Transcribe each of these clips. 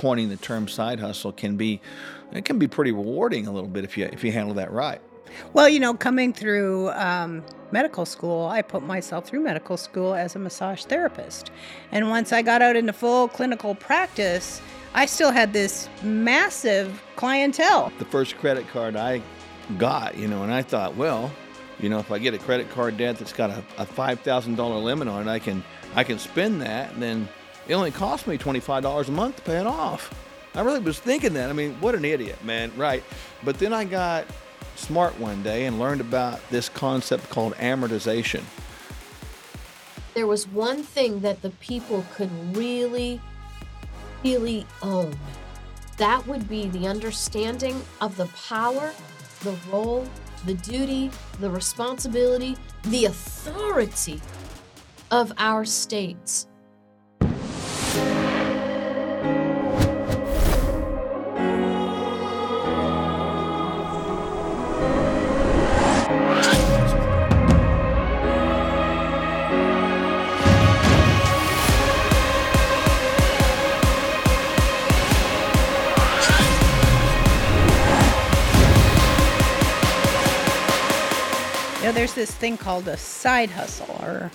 coining the term side hustle can be it can be pretty rewarding a little bit if you if you handle that right. Well, you know, coming through um, medical school, I put myself through medical school as a massage therapist. And once I got out into full clinical practice, I still had this massive clientele. The first credit card I got, you know, and I thought, well, you know, if I get a credit card debt that's got a, a five thousand dollar limit on it, I can I can spend that, and then it only cost me twenty five dollars a month to pay it off. I really was thinking that. I mean, what an idiot, man, right? But then I got smart one day and learned about this concept called amortization. There was one thing that the people could really, really own. That would be the understanding of the power, the role, the duty, the responsibility, the authority of our states. There's this thing called a side hustle, or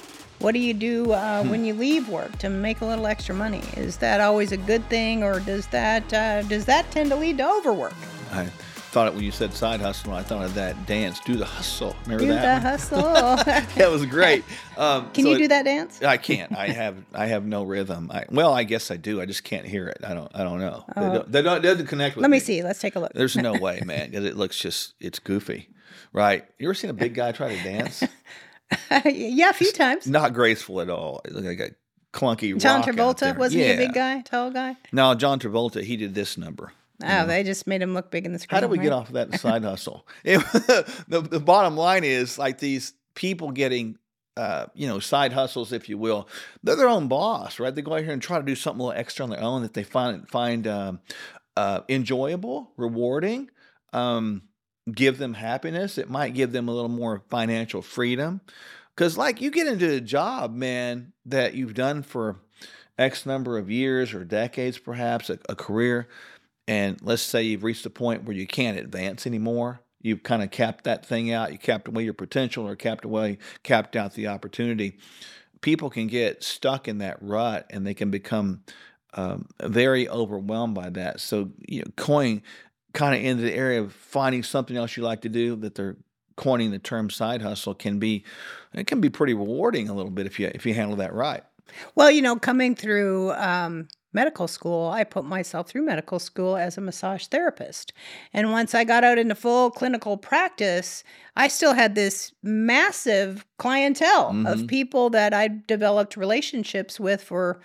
what do you do uh, Hmm. when you leave work to make a little extra money? Is that always a good thing, or does that uh, does that tend to lead to overwork? I thought it when you said side hustle, I thought of that dance, do the hustle. Remember Do the that? one? hustle. that was great. Um, Can so you it- do that dance? I can't. I have I have no rhythm. I, well, I guess I do. I just can't hear it. I don't. I don't know. They don't, they don't, connect with Let me me. see. Let's take a look. There's no way, man, because it looks just it's goofy, right? You ever seen a big guy try to dance? yeah, a few times. Not graceful at all. It looked like a clunky. John Travolta wasn't he a big guy, tall guy? No, John Travolta. He did this number. Oh, they just made him look big in the screen. How do we get off of that side hustle? It- the, the bottom line is like these people getting, uh, you know, side hustles, if you will. They're their own boss, right? They go out here and try to do something a little extra on their own that they find find um, uh, enjoyable, rewarding, um, give them happiness. It might give them a little more financial freedom. Because, like, you get into a job, man, that you've done for X number of years or decades, perhaps, a, a career and let's say you've reached a point where you can't advance anymore you've kind of capped that thing out you capped away your potential or capped away capped out the opportunity people can get stuck in that rut and they can become um, very overwhelmed by that so you know coin kind of into the area of finding something else you like to do that they're coining the term side hustle can be it can be pretty rewarding a little bit if you if you handle that right Well, you know, coming through um, medical school, I put myself through medical school as a massage therapist. And once I got out into full clinical practice, I still had this massive clientele Mhm. of people that I developed relationships with for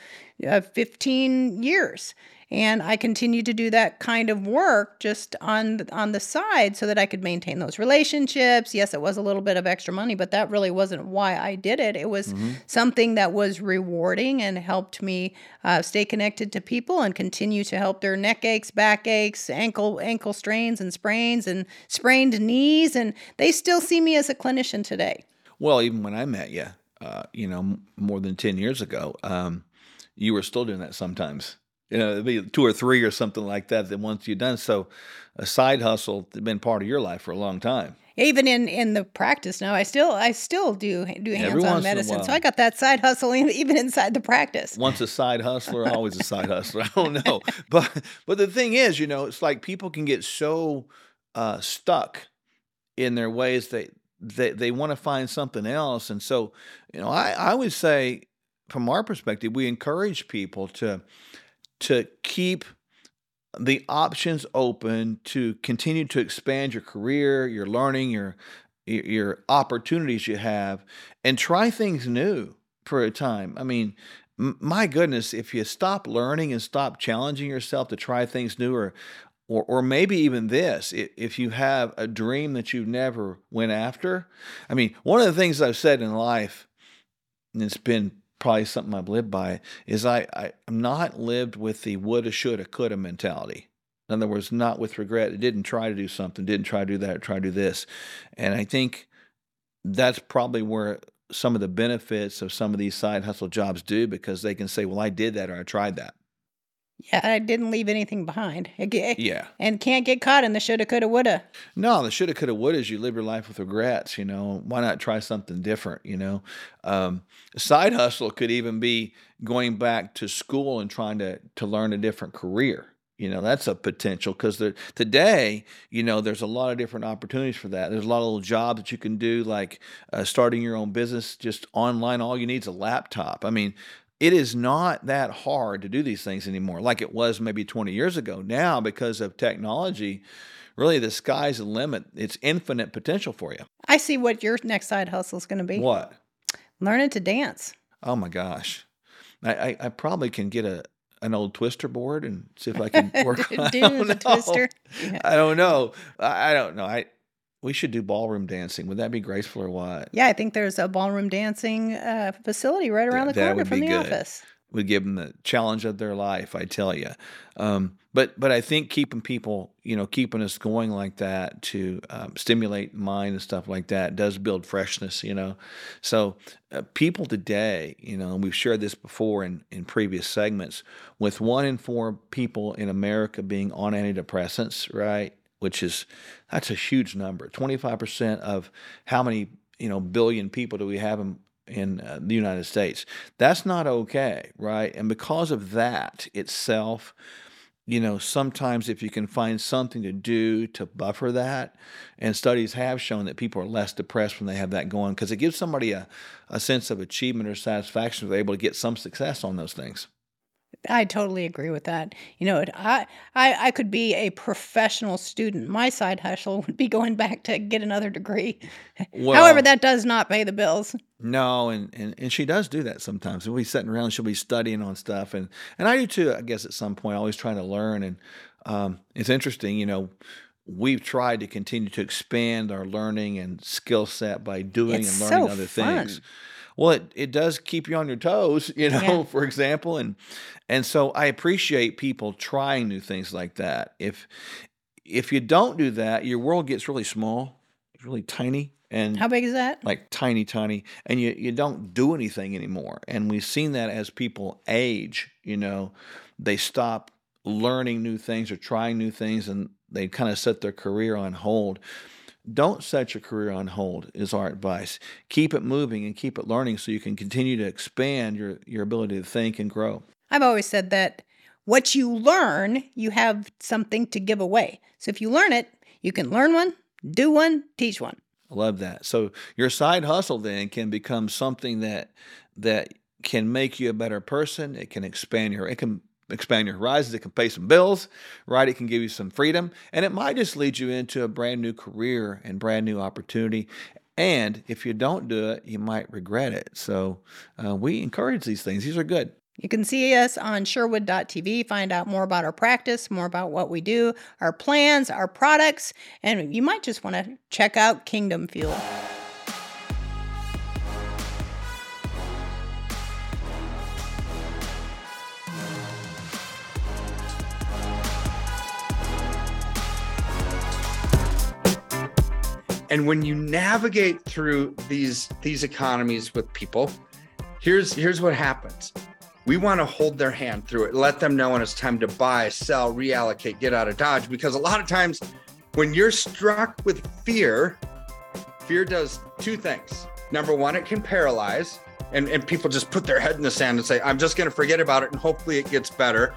uh, 15 years. And I continued to do that kind of work just on on the side so that I could maintain those relationships. Yes, it was a little bit of extra money, but that really wasn't why I did it. It was something that was rewarding and helped me uh, stay connected to people and continue to help their neck aches, back aches, ankle ankle strains and sprains and sprained knees. And they still see me as a clinician today. Well, even when I met you, uh, you know, m- more than 10 years ago, um, you were still doing that sometimes. You know, it'd be two or three or something like that that once you've done. So a side hustle has been part of your life for a long time. Even in in the practice now, I still I still do do in a medicine. So. I got that side hustle even inside the practice. Once a side hustler, always a side hustler. I don't know. But but the thing is, you know, it's like people can get so uh, stuck in their ways that they, they want to find something else. And so, you know, I, I would say from our perspective, we encourage people to to keep the options open to continue to expand your career, your learning, your your opportunities you have, and try things new for a time. I mean, my goodness, if you stop learning and stop challenging yourself to try things new, or or, or maybe even this, if you have a dream that you've never went after. I mean, one of the things I've said in life, and it's been probably something I've lived by, is I, I I'm not lived with the woulda, shoulda, coulda mentality. In other words, not with regret. I didn't try to do something, didn't try to do that, try to do this. And I think that's probably where some of the benefits of some of these side hustle jobs do because they can say, well, I did that or I tried that. Yeah, I didn't leave anything behind. Aga- Yeah. And can't get caught in the shoulda, coulda, woulda. No, the shoulda, coulda, woulda is you live your life with regrets. You know, why not try something different? You know, um, side hustle could even be going back to school and trying to to learn a different career. You know, that's a potential because today, you know, there's a lot of different opportunities for that. There's a lot of little jobs that you can do, like uh, starting your own business just online. All you need is a laptop. I mean, it is not that hard to do these things anymore like it was maybe 20 years ago. Now, because of technology, really the sky's the limit. It's infinite potential for you. I see what your next side hustle is going to be. What? Learning to dance. Oh my gosh. I, I, I probably can get a an old twister board and see if I can work do I the know. twister. Yeah. I don't know. I I don't know. I we should do ballroom dancing. Would that be graceful or what? Yeah, I think there's a ballroom dancing uh, facility right around the corner from the good. office. would give them the challenge of their life. I tell you, um, but but I think keeping people, you know, keeping us going like that to um, stimulate mind and stuff like that does build freshness. You know, so uh, people today, you know, and we've shared this before in in previous segments, with one in four people in America being on antidepressants, right? Which is that's a huge number. Twenty five percent of how many you know billion people do we have in in uh, the United States. That's not okay, right? And because of that itself, you know, sometimes if you can find something to do to buffer that, and studies have shown that people are less depressed when they have that going because it gives somebody a, a sense of achievement or satisfaction if they're able to get some success on those things. I totally agree with that. You know, I, I I could be a professional student. My side hustle would be going back to get another degree. Well, However, that does not pay the bills. No, and, and, and she does do that sometimes. We'll be sitting around, she'll be studying on stuff, and and I do too. I guess at some point, always trying to learn, and um, it's interesting. You know, we've tried to continue to expand our learning and skill set by doing It's and learning so other fun. things. Well, it, it does keep you on your toes, you know, Yeah. for example, and and so I appreciate people trying new things like that. If if you don't do that, your world gets really small, really tiny, and How big is that? like tiny, tiny, and you, you don't do anything anymore. And we've seen that as people age, you know, they stop learning new things or trying new things and they kind of set their career on hold. Don't set your career on hold, is our advice. Keep it moving and keep it learning so you can continue to expand your, your ability to think and grow. I've always said that what you learn, you have something to give away. So if you learn it, you can learn one, do one, teach one. I love that. So your side hustle then can become something that that can make you a better person. It can expand your it can expand your horizons. It can pay some bills, right? It can give you some freedom, and it might just lead you into a brand new career and brand new opportunity. And if you don't do it, you might regret it. So uh, we encourage these things. These are good. You can see us on Sherwood.tv, find out more about our practice, more about what we do, our plans, our products, and you might just want to check out Kingdom Fuel. And when you navigate through these these economies with people, here's here's what happens. We want to hold their hand through it, let them know when it's time to buy, sell, reallocate, get out of Dodge. Because a lot of times when you're struck with fear, fear does two things. Number one, it can paralyze, and, and people just put their head in the sand and say, I'm just going to forget about it and hopefully it gets better.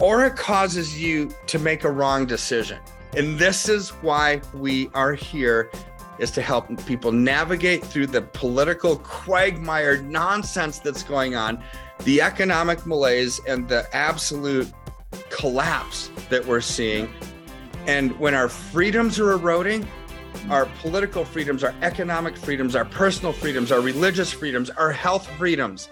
Or it causes you to make a wrong decision. And this is why we are here is to help people navigate through the political quagmire nonsense that's going on, the economic malaise and the absolute collapse that we're seeing. And when our freedoms are eroding, our political freedoms, our economic freedoms, our personal freedoms, our religious freedoms, our health freedoms,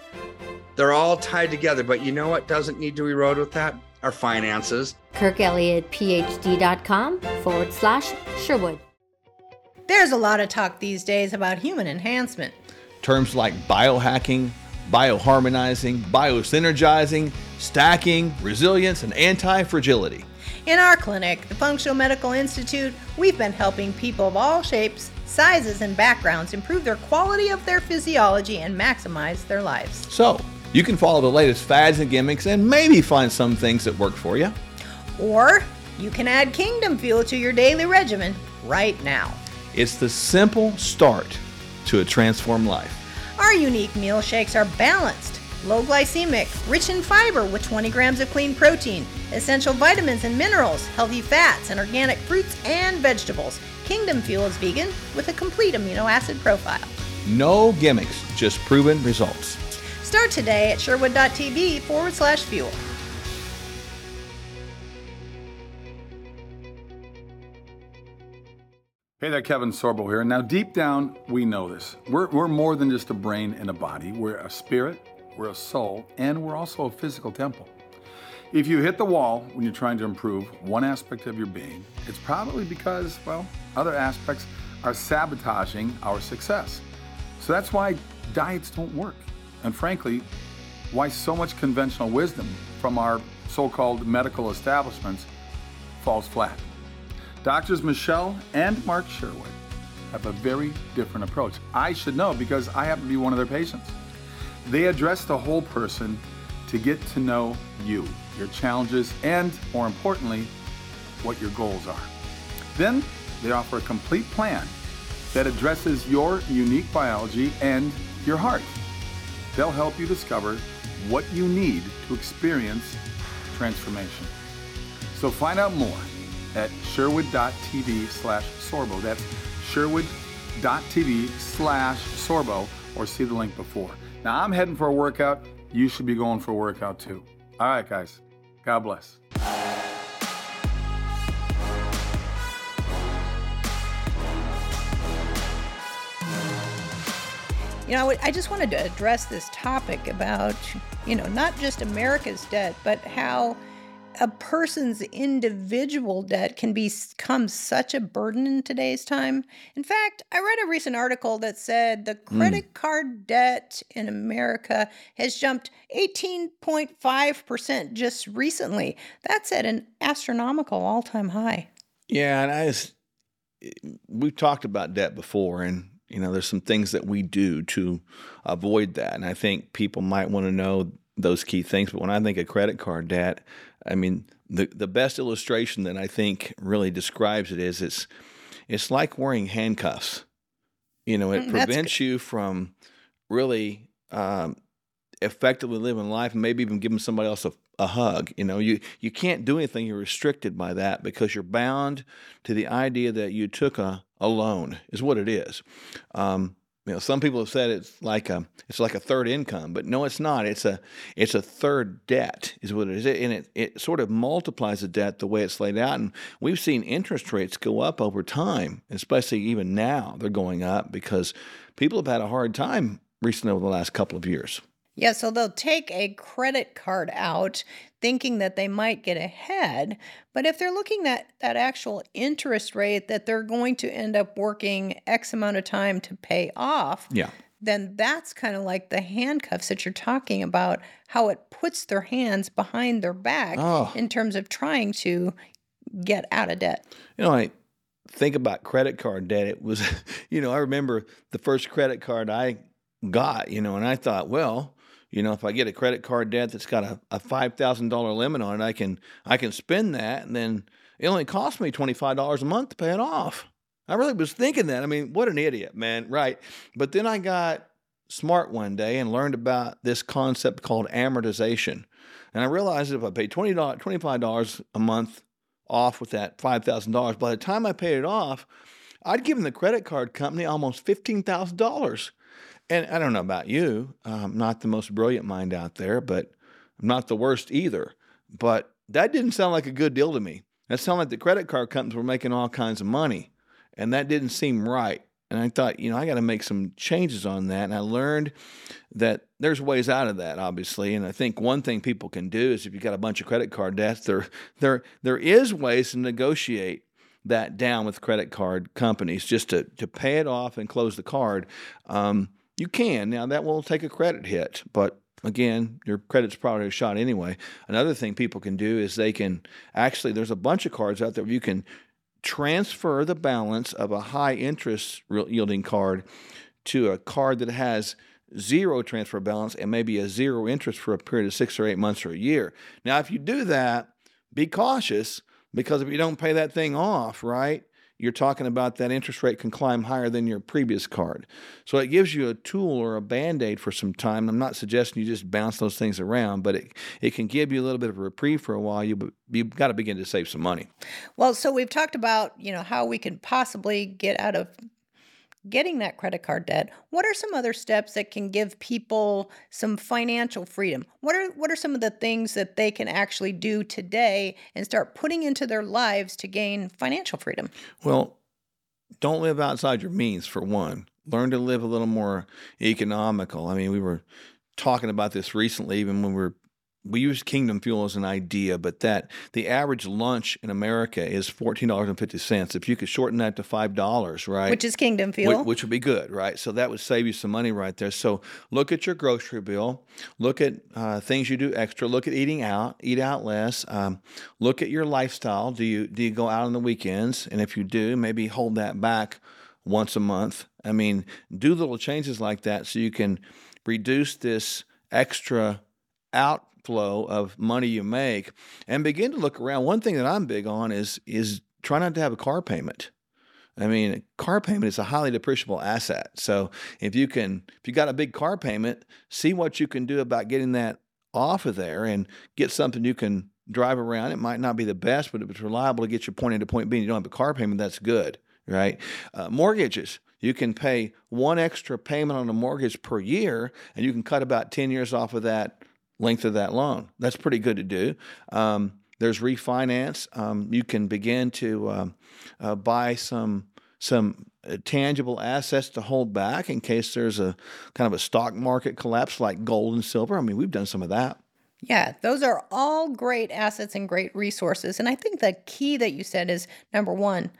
they're all tied together. But you know what doesn't need to erode with that? Our finances. KirkElliottPhD.com forward slash Sherwood. There's a lot of talk these days about human enhancement. Terms like biohacking, bioharmonizing, biosynergizing, stacking, resilience, and anti fragility. In our clinic, the Functional Medical Institute, we've been helping people of all shapes, sizes, and backgrounds improve their quality of their physiology and maximize their lives. So, You can follow the latest fads and gimmicks and maybe find some things that work for you. Or you can add Kingdom Fuel to your daily regimen right now. It's the simple start to a transformed life. Our unique meal shakes are balanced, low glycemic, rich in fiber with 20 grams of clean protein, essential vitamins and minerals, healthy fats, and organic fruits and vegetables. Kingdom Fuel is vegan with a complete amino acid profile. No gimmicks, just proven results. Start today at sherwood.tv forward slash fuel. Hey there, Kevin Sorbo here. Now, deep down, we know this. We're, we're more than just a brain and a body. We're a spirit, we're a soul, and we're also a physical temple. If you hit the wall when you're trying to improve one aspect of your being, it's probably because, well, other aspects are sabotaging our success. So that's why diets don't work. And frankly, why so much conventional wisdom from our so called medical establishments falls flat. Doctors Michele and Mark Sherwood have a very different approach. I should know because I happen to be one of their patients. They address the whole person to get to know you, your challenges, and more importantly, what your goals are. Then they offer a complete plan that addresses your unique biology and your heart. They'll help you discover what you need to experience transformation. So find out more at sherwood.tv slash sorbo. That's sherwood.tv slash sorbo or see the link before. Now I'm heading for a workout. You should be going for a workout too. All right, guys. God bless. You know, I just wanted to address this topic about, you know, not just America's debt, but how a person's individual debt can become such a burden in today's time. In fact, I read a recent article that said the hmm. credit card debt in America has jumped 18.5% just recently. That's at an astronomical all time high. Yeah, and I just, we've talked about debt before, and you know, there's some things that we do to avoid that, and I think people might want to know those key things. But when I think of credit card debt, I mean, the the best illustration that I think really describes it is it's it's like wearing handcuffs. You know, it Mm, prevents you from really um, effectively living life, and maybe even giving somebody else a, a hug. You know, you you can't do anything. You're restricted by that because you're bound to the idea that you took a, a loan. Is what it is. Um, you know, some people have said it's like a it's like a third income, but no, it's not. It's a it's a third debt, is what it is, and it it sort of multiplies the debt the way it's laid out. And we've seen interest rates go up over time, especially even now they're going up because people have had a hard time recently over the last couple of years. Yeah, so they'll take a credit card out thinking that they might get ahead, but if they're looking at that actual interest rate that they're going to end up working X amount of time to pay off, Yeah. then that's kind of like the handcuffs that you're talking about, how it puts their hands behind their back Oh. in terms of trying to get out of debt. You know, I think about credit card debt. It was, you know, I remember the first credit card I got, you know, and I thought, well, you know, if I get a credit card debt that's got a, a five thousand dollar limit on it, I can I can spend that, and then it only costs me twenty five dollars a month to pay it off. I really was thinking that. I mean, what an idiot, man, right? But then I got smart one day and learned about this concept called amortization, and I realized if I paid twenty dollars, twenty five dollars a month off with that five thousand dollars, by the time I paid it off, I'd given the credit card company almost fifteen thousand dollars. And I don't know about you, I'm not the most brilliant mind out there, but I'm not the worst either. But that didn't sound like a good deal to me. That sounded like the credit card companies were making all kinds of money, and that didn't seem right. And I thought, you know, I got to make some changes on that. And I learned that there's ways out of that, obviously. And I think one thing people can do is if you've got a bunch of credit card debts, there, there, there is ways to negotiate that down with credit card companies just to, to pay it off and close the card. Um, you can. Now, that will take a credit hit, but again, your credit's probably shot anyway. Another thing people can do is they can actually, there's a bunch of cards out there where you can transfer the balance of a high interest yielding card to a card that has zero transfer balance and maybe a zero interest for a period of six or eight months or a year. Now, if you do that, be cautious because if you don't pay that thing off, right, you're talking about that interest rate can climb higher than your previous card. So it gives you a tool or a band aid for some time. I'm not suggesting you just bounce those things around, but it, it can give you a little bit of a reprieve for a while. You, you've got to begin to save some money. Well, so we've talked about, you know, how we can possibly get out of getting that credit card debt, what are some other steps that can give people some financial freedom? What are what are some of the things that they can actually do today and start putting into their lives to gain financial freedom? Well, don't live outside your means for one. Learn to live a little more economical. I mean, we were talking about this recently even when we were we use Kingdom Fuel as an idea, but that the average lunch in America is fourteen dollars and fifty cents. If you could shorten that to five dollars, right, which is Kingdom Fuel, which, which, would be good, right? So that would save you some money right there. So look at your grocery bill, look at uh, things you do extra, look at eating out, eat out less, um, look at your lifestyle. Do you do you go out on the weekends? And if you do, maybe hold that back once a month. I mean, do little changes like that so you can reduce this extra out flow of money you make and begin to look around. One thing that I'm big on is is try not to have a car payment. I mean, car payment is a highly depreciable asset. So if you can, if you got a big car payment, see what you can do about getting that off of there and get something you can drive around. It might not be the best, but if it's reliable to get you point A to point B and you don't have a car payment, that's good, right? Uh, mortgages. You can pay one extra payment on a mortgage per year, and you can cut about 10 years off of that length of that loan. That's pretty good to do. Um, there's refinance. Um, you can begin to um, uh, buy some some uh, tangible assets to hold back in case there's a kind of a stock market collapse like gold and silver. I mean, we've done some of that. Yeah, those are all great assets and great resources. And I think the key that you said is number one,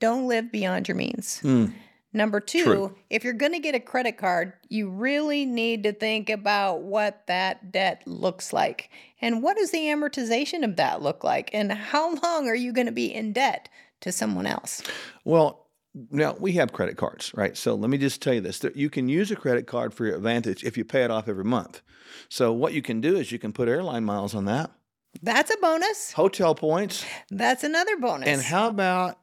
don't live beyond your means. Mm. Number two, True. if you're going to get a credit card, you really need to think about what that debt looks like. And what does the amortization of that look like? And how long are you going to be in debt to someone else? Well, now we have credit cards, right? So let me just tell you this you can use a credit card for your advantage if you pay it off every month. So what you can do is you can put airline miles on that. That's a bonus. Hotel points. That's another bonus. And how about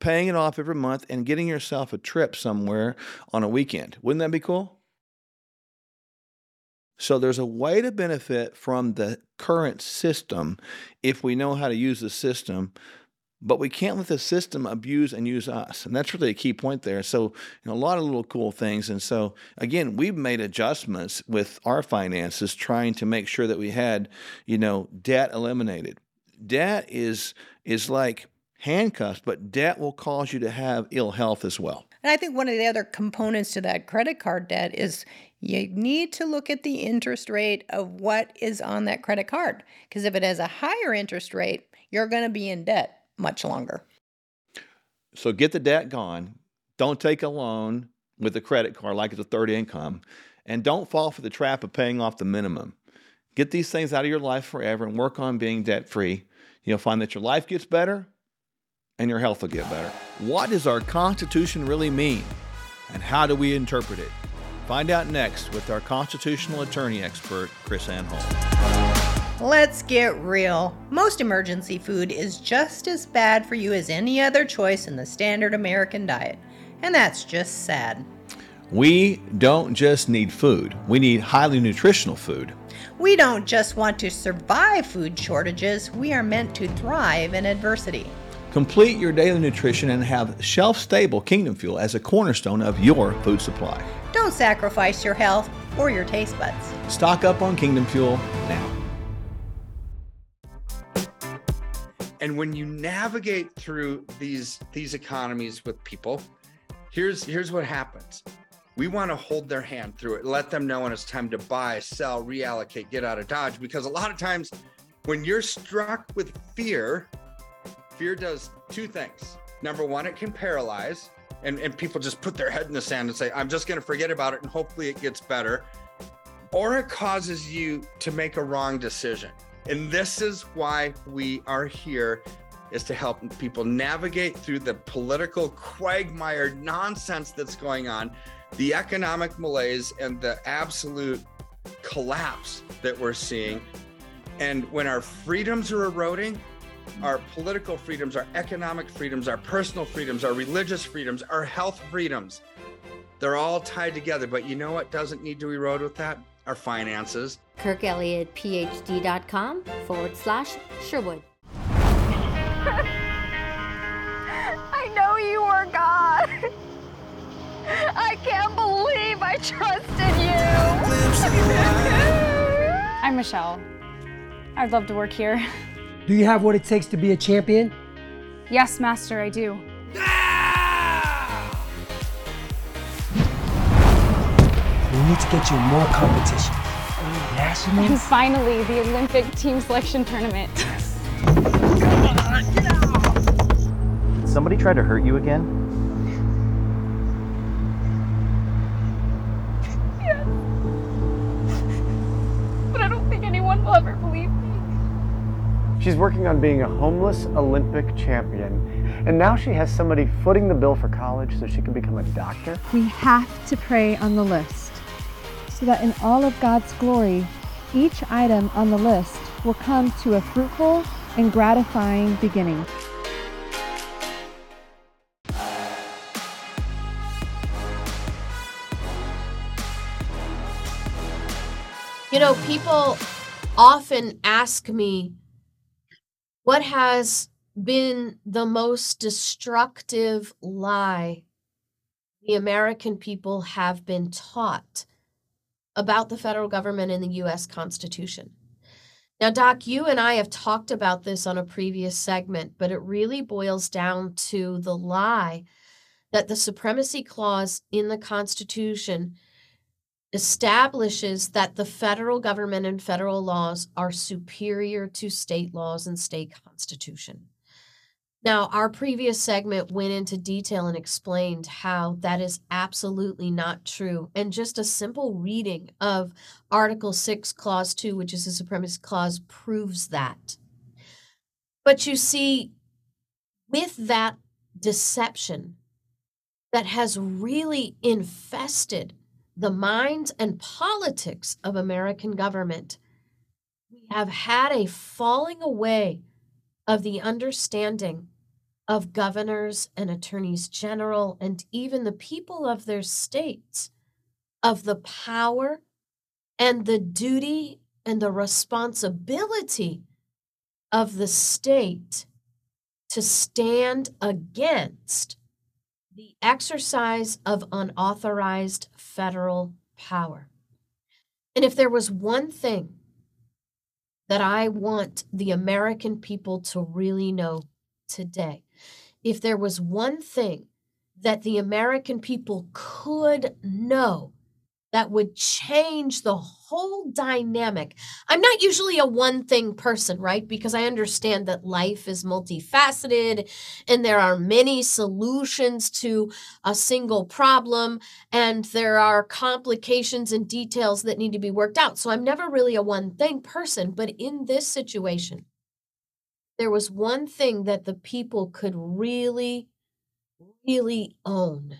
paying it off every month and getting yourself a trip somewhere on a weekend. Wouldn't that be cool? So there's a way to benefit from the current system if we know how to use the system, but we can't let the system abuse and use us. And that's really a key point there. So, you know, a lot of little cool things. And so, again, we've made adjustments with our finances trying to make sure that we had, you know, debt eliminated. Debt is is like handcuffs, but debt will cause you to have ill health as well. And I think one of the other components to that credit card debt is you need to look at the interest rate of what is on that credit card. Because if it has a higher interest rate, you're going to be in debt much longer. So get the debt gone. Don't take a loan with a credit card like it's a third income. And don't fall for the trap of paying off the minimum. Get these things out of your life forever and work on being debt free. You'll find that your life gets better and your health will get better. What does our Constitution really mean? And how do we interpret it? Find out next with our constitutional attorney expert, KrisAnne Hall. Let's get real. Most emergency food is just as bad for you as any other choice in the standard American diet. And that's just sad. We don't just need food, we need highly nutritional food. We don't just want to survive food shortages, we are meant to thrive in adversity. Complete your daily nutrition and have shelf stable Kingdom Fuel as a cornerstone of your food supply. Don't sacrifice your health or your taste buds. Stock up on Kingdom Fuel now. And when you navigate through these these economies with people, here's here's what happens. We want to hold their hand through it, let them know when it's time to buy, sell, reallocate, get out of Dodge. Because a lot of times when you're struck with fear, fear does two things. Number one, it can paralyze, and, and people just put their head in the sand and say, I'm just going to forget about it and hopefully it gets better. Or it causes you to make a wrong decision. And this is why we are here is to help people navigate through the political quagmire nonsense that's going on, the economic malaise, and the absolute collapse that we're seeing. And when our freedoms are eroding, our political freedoms, our economic freedoms, our personal freedoms, our religious freedoms, our health freedoms, they're all tied together. But you know what doesn't need to erode with that? Our finances. KirkElliottPhD.com forward slash Sherwood. I know you are God. I can't believe I trusted you. I'm Michelle. I'd love to work here. Do you have what it takes to be a champion? Yes, Master, I do. We need to get you more competition. And finally, the Olympic team selection tournament. Did somebody try to hurt you again? She's working on being a homeless Olympic champion. And now she has somebody footing the bill for college so she can become a doctor. We have to pray on the list so that in all of God's glory, each item on the list will come to a fruitful and gratifying beginning. You know, people often ask me what has been the most destructive lie the American people have been taught about the federal government and the U.S. Constitution. Now, Doc, you and I have talked about this on a previous segment, but it really boils down to the lie that the Supremacy Clause in the Constitution establishes that the federal government and federal laws are superior to state laws and state constitution. Now, our previous segment went into detail and explained how that is absolutely not true. And just a simple reading of Article 6, Clause 2, which is the Supremacy Clause, proves that. But you see, with that deception that has really infested the minds and politics of American government, we have had a falling away of the understanding of governors and attorneys general and even the people of their states of the power and the duty and the responsibility of the state to stand against the exercise of unauthorized federal power. And if there was one thing that I want the American people to really know today, if there was one thing that the American people could know that would change the whole dynamic. I'm not usually a one thing person, right? Because I understand that life is multifaceted and there are many solutions to a single problem and there are complications and details that need to be worked out. So I'm never really a one thing person, but in this situation, there was one thing that the people could really, really own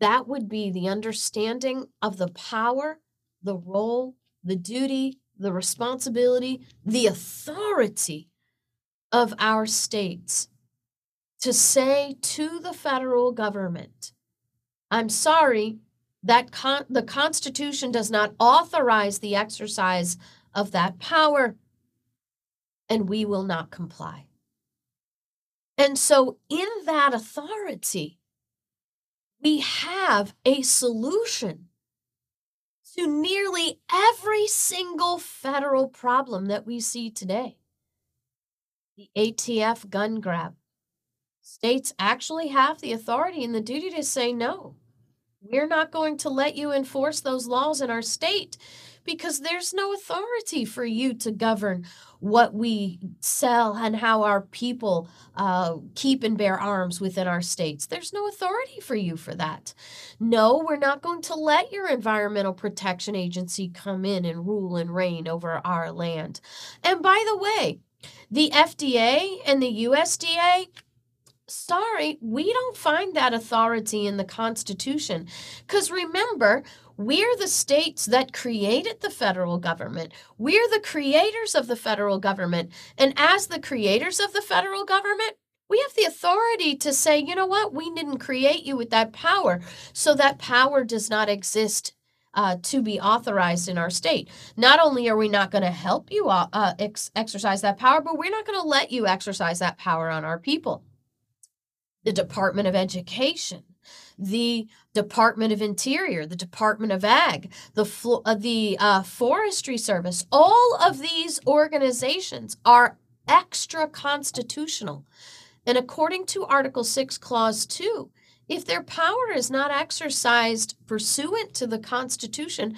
that would be the understanding of the power, the role, the duty, the responsibility, the authority of our states to say to the federal government, I'm sorry that con- the Constitution does not authorize the exercise of that power, and we will not comply. And so, in that authority, we have a solution to nearly every single federal problem that we see today. The ATF gun grab. States actually have the authority and the duty to say no. We're not going to let you enforce those laws in our state because there's no authority for you to govern what we sell and how our people uh, keep and bear arms within our states. There's no authority for you for that. No, we're not going to let your Environmental Protection Agency come in and rule and reign over our land. And by the way, The FDA and the USDA, sorry, we don't find that authority in the Constitution. Because remember, we're the states that created the federal government. We're the creators of the federal government. And as the creators of the federal government, we have the authority to say, you know what, we didn't create you with that power. So that power does not exist uh, to be authorized in our state. Not only are we not going to help you uh, uh, ex- exercise that power, but we're not going to let you exercise that power on our people. The Department of Education, the Department of Interior, the Department of Ag, the uh, the uh, Forestry Service, all of these organizations are extra constitutional. And according to Article 6, Clause 2, if their power is not exercised pursuant to the Constitution,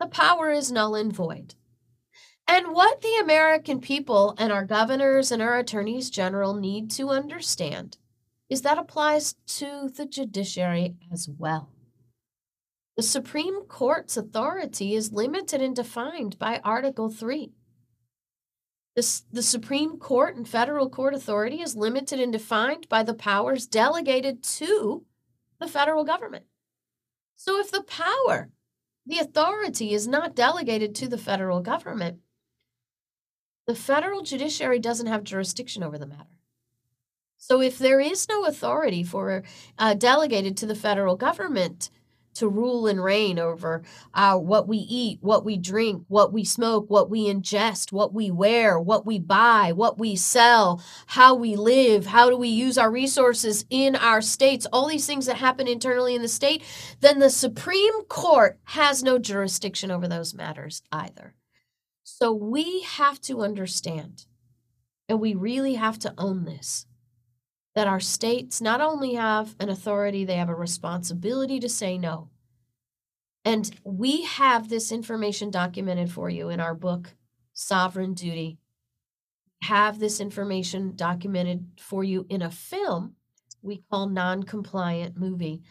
the power is null and void. And what the American people and our governors and our attorneys general need to understand is that applies to the judiciary as well. The Supreme Court's authority is limited and defined by Article 3. The, the Supreme Court and federal court authority is limited and defined by the powers delegated to the federal government. So if the power, the authority is not delegated to the federal government, the federal judiciary doesn't have jurisdiction over the matter. So if there is no authority for uh, delegated to the federal government, to rule and reign over our what we eat, what we drink, what we smoke, what we ingest, what we wear, what we buy, what we sell, how we live, how do we use our resources in our states, all these things that happen internally in the state, then the Supreme Court has no jurisdiction over those matters either. So we have to understand, and we really have to own this that our states not only have an authority, they have a responsibility to say no. And we have this information documented for you in our book, Sovereign Duty. Have this information documented for you in a film we call Non Compliant Movie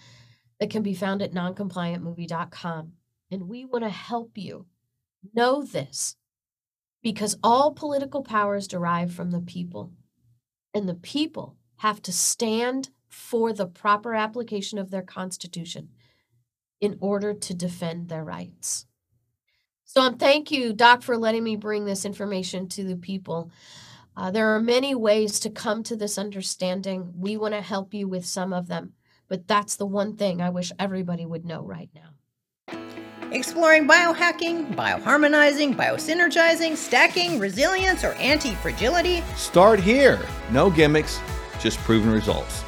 that can be found at noncompliantmovie.com. And we want to help you know this because all political power is derived from the people. And the people have to stand for the proper application of their Constitution in order to defend their rights. So, um, thank you, Doc, for letting me bring this information to the people. Uh, there are many ways to come to this understanding. We want to help you with some of them, but that's the one thing I wish everybody would know right now. Exploring biohacking, bioharmonizing, biosynergizing, stacking, resilience, or anti fragility? Start here. No gimmicks, just proven results.